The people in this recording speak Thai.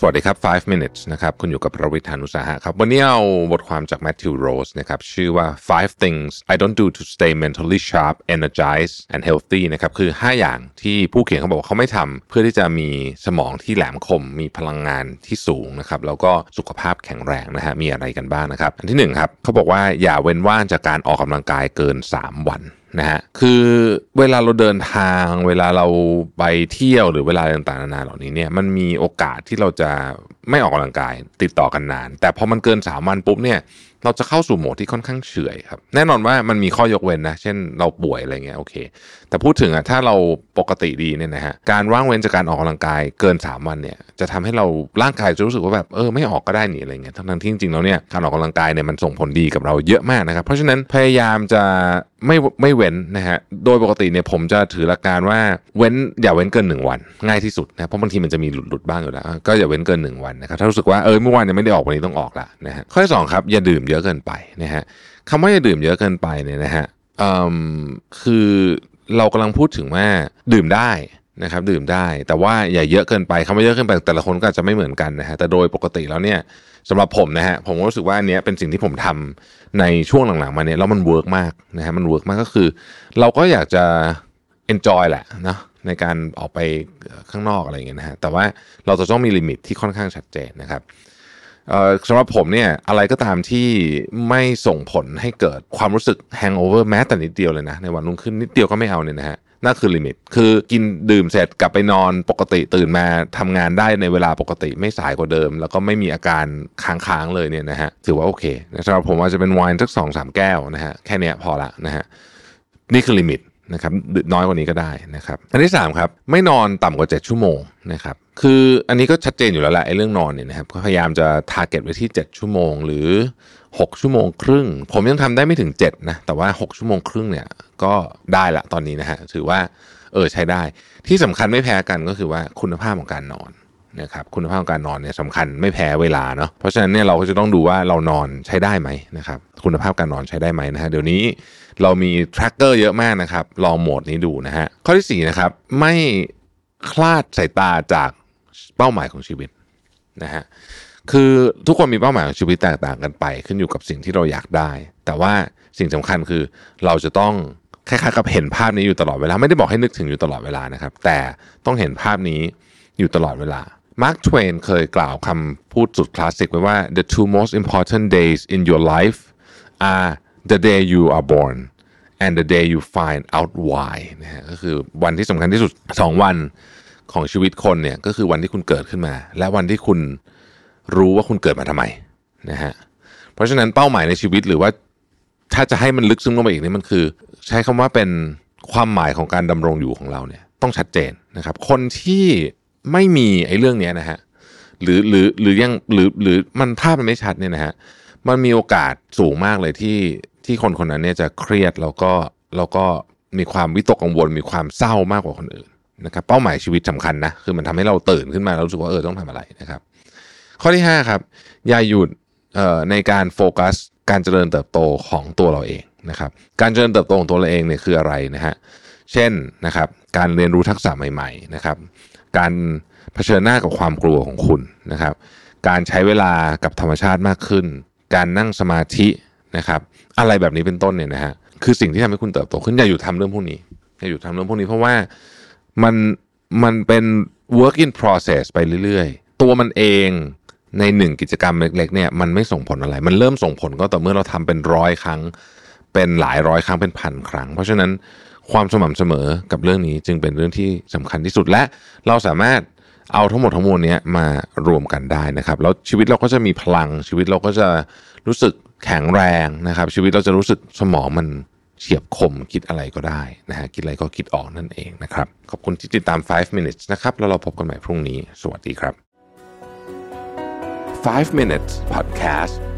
สวัสดีครับ 5 minutes นะครับ คุณอยู่กับประวิทยานุสาหะครับ วันนี้เอาบทความจาก Matthew Rose นะครับ ชื่อว่า five things I don't do to stay mentally sharp energized and healthy นะครับ คือ 5 อย่างที่ผู้เขียนเขาบอกว่าเขาไม่ทำเพื่อที่จะมีสมองที่แหลมคม มีพลังงานที่สูงนะครับ แล้วก็สุขภาพแข็งแรงนะฮะ มีอะไรกันบ้างนะครับ อันที่1ครับ เขาบอกว่าอย่าเว้นว่างจากการออกกำลังกายเกิน 3 วัน นะฮะคือเวลาเราเดินทาง เวลาเราไปเที่ยวหรือเวลาต่างๆนานาเหล่านี้เนี่ยมันมีโอกาสที่เราจะไม่ออกกำลังกายติดต่อกันนาน แต่พอมันเกิน 3 วันปุ๊บเนี่ยเราจะเข้าสู่โหมดที่ค่อนข้างเฉยครับแน่นอนว่ามันมีข้อยกเว้นนะ เช่นเราป่วยอะไรเงี้ยโอเค แต่พูดถึงอะถ้าเราปกติดีเนี่ยนะฮะการว่างเว้นจากการออกกำลังกายเกิน 3 วันเนี่ยจะทำให้เราร่างกายจะรู้สึกว่าแบบเออไม่ออกก็ได้นี่อะไรเงี้ยทั้งที่จริงๆแล้วเนี่ยการออกกำลังกายเนี่ยมันส่งผลดีกับเราเยอะมากนะครับเพราะฉะนั้นพยายามจะ ไม่ไม่เว้นนะฮะ โดยปกติเนี่ยผมจะถือหลักการว่าเว้นอย่าเว้นเกิน 1 วัน ง่ายที่สุดนะเพราะบางทีมันจะมีหลุดหลุดบ้างอยู่แล้ว ก็อย่าเว้นเกิน 1 วันนะครับถ้ารู้สึกว่าเออเมื่อวานยังไม่ได้ออกวันนี้ต้องออกละนะฮะข้อที่สองครับอย่าดื่มเยอะเกินไปนะฮะคำว่าอย่าดื่มเยอะเกินไปเนี่ยนะฮะคือเรากำลังพูดถึงว่าดื่มได้ นะครับดื่มได้ แต่ว่าอย่าเยอะเกินไปคำว่าเยอะเกินไปแต่ละคนก็อาจจะไม่เหมือนกันนะฮะแต่โดยปกติแล้วเนี่ยสำหรับผมนะฮะผมรู้สึกว่าอันนี้เป็นสิ่งที่ผมททำในช่วงหลังๆมาเนี่ยแล้วมัน work มากนะฮะมัน work มากก็คือ เราก็อยากจะ enjoy แหละนะในการออกไปข้างนอกอะไรอย่างเงี้ยนะฮะแต่ว่าเราจะต้องมี limit ที่ค่อนข้างชัดเจนนะครับสำหรับผมเนี่ยอะไรก็ตามที่ไม่ส่งผลให้เกิดความรู้สึก hangover แม้แต่นิดเดียวเลยนะในวันรุ่งขึ้นนิดเดียวก็ไม่เอาเนี่ยนะฮะ นั่นคือ limit คือกินดื่มเสร็จกลับไปนอนปกติตื่นมาทำงานได้ในเวลาปกติไม่สายกว่าเดิม แล้วก็ไม่มีอาการค้างๆเลยเนี่ยนะฮะถือว่าโอเคสำหรับผมอาจจะเป็นไวน์สักสองสามแก้วนะฮะแค่นี้พอละนะฮะนี่คือ limit นะครับน้อยกว่านี้ก็ได้นะครับอันที่3ครับไม่นอนต่ำกว่า 7 ชั่วโมงนะครับคืออันนี้ก็ชัดเจนอยู่แล้วแหละไอ้เรื่องนอนเนี่ยนะครับพยายามจะ target ไว้ที่ 7 ชั่วโมง หรือ 6 ชั่วโมงครึ่ง ผมยังทำได้ไม่ถึง7นะแต่ว่า 6 ชั่วโมงครึ่งเนี่ยก็ได้ละตอนนี้นะฮะถือว่าเออใช้ได้ ที่สำคัญไม่แพ้กันก็คือว่าคุณภาพของการนอน นะครับคุณภาพของการนอนเนี่ยสำคัญไม่แพ้เวลาเนาะเพราะฉะนั้นเนี่ยเราก็จะต้องดูว่าเรานอนใช้ได้ไหมนะครับคุณภาพการนอนใช้ได้ไหมนะฮะเดี๋ยวนี้เรามี tracker เยอะมากนะครับลองโหมดนี้ดูนะฮะข้อที่4นะครับไม่คลาดสายตาจากเป้าหมายของชีวิตนะฮะคือทุกคนมีเป้าหมายของชีวิตแตกต่างกันไป ขึ้นอยู่กับสิ่งที่เราอยากได้ แต่ว่าสิ่งสำคัญคือเราจะต้องคล้ายๆกับเห็นภาพนี้อยู่ตลอดเวลาไม่ได้บอกให้นึกถึงอยู่ตลอดเวลานะครับ แต่ต้องเห็นภาพนี้อยู่ตลอดเวลา มาร์คทเวนเคยกล่าวคำพูดสุดคลาสสิกไว้ว่า the two most important days in your life are the day you are born and the day you find out why นะฮะก็คือวันที่สำคัญที่สุด 2 วันของชีวิตคนเนี่ยก็คือวันที่คุณเกิดขึ้นมา และวันที่คุณรู้ว่าคุณเกิดมาทำไมนะฮะเพราะฉะนั้นเป้าหมายในชีวิตหรือว่าถ้าจะให้มันลึกซึ้งลงไปอีกนี่มันคือ ใช้คำว่าเป็นความหมายของการดำรงอยู่ของเราเนี่ยต้องชัดเจนนะครับ คนที่ ไม่มีไอ้เรื่องนี้นะฮะหรือหรือหรือยังหรือหรือมันภาพมันไม่ชัดเนี่ยนะฮะมันมีโอกาสสูงมากเลยที่ที่คนคนนั้นเนี่ยจะเครียดแล้วก็แล้วก็มีความวิตกกังวล มีความเศร้ามากกว่าคนอื่นนะครับเป้าหมายชีวิตสำคัญนะคือมันทำให้เราตื่นขึ้นมาแล้วรู้สึกว่าเออต้องทำอะไรนะครับ ข้อที่ 5 ครับ อย่าหยุดในการโฟกัส การเจริญเติบโตของตัวเราเองนะครับการเจริญเติบโตของตัวเราเองเนี่ยคืออะไรนะฮะเช่นนะครับการเรียนรู้ทักษะใหม่ๆนะครับ การเผชิญหน้ากับความกลัวของคุณนะครับ การใช้เวลากับธรรมชาติมากขึ้น การนั่งสมาธินะครับ อะไรแบบนี้เป็นต้นเนี่ยนะฮะคือสิ่งที่ทำให้คุณเติบโตขึ้นอย่าหยุดทำเรื่องพวกนี้อย่าหยุดทำเรื่องพวกนี้เพราะว่ามันมันเป็น work in process ไปเรื่อยๆ ตัวมันเองในหนึ่งกิจกรรมเล็กๆเนี่ยมันไม่ส่งผลอะไร มันเริ่มส่งผลก็ต่อเมื่อเราทำเป็นร้อยครั้ง เป็นหลายร้อยครั้งเป็นพันครั้ง เพราะฉะนั้น ความสม่ำเสมอกับเรื่องนี้จึงเป็นเรื่องที่สำคัญที่สุดและเราสามารถเอาทั้งหมดทั้งมวลนี้มารวมกันได้นะครับ แล้วชีวิตเราก็จะมีพลังชีวิตเราก็จะรู้สึกแข็งแรงนะครับ ชีวิตเราจะรู้สึกสมองมันเฉียบคมคิดอะไรก็ได้นะฮะคิดอะไรก็คิดออกนั่นเองนะครับ ขอบคุณที่ติดตาม 5 minutes นะครับ แล้วเราพบกันใหม่พรุ่งนี้ สวัสดีครับ 5 minutes podcast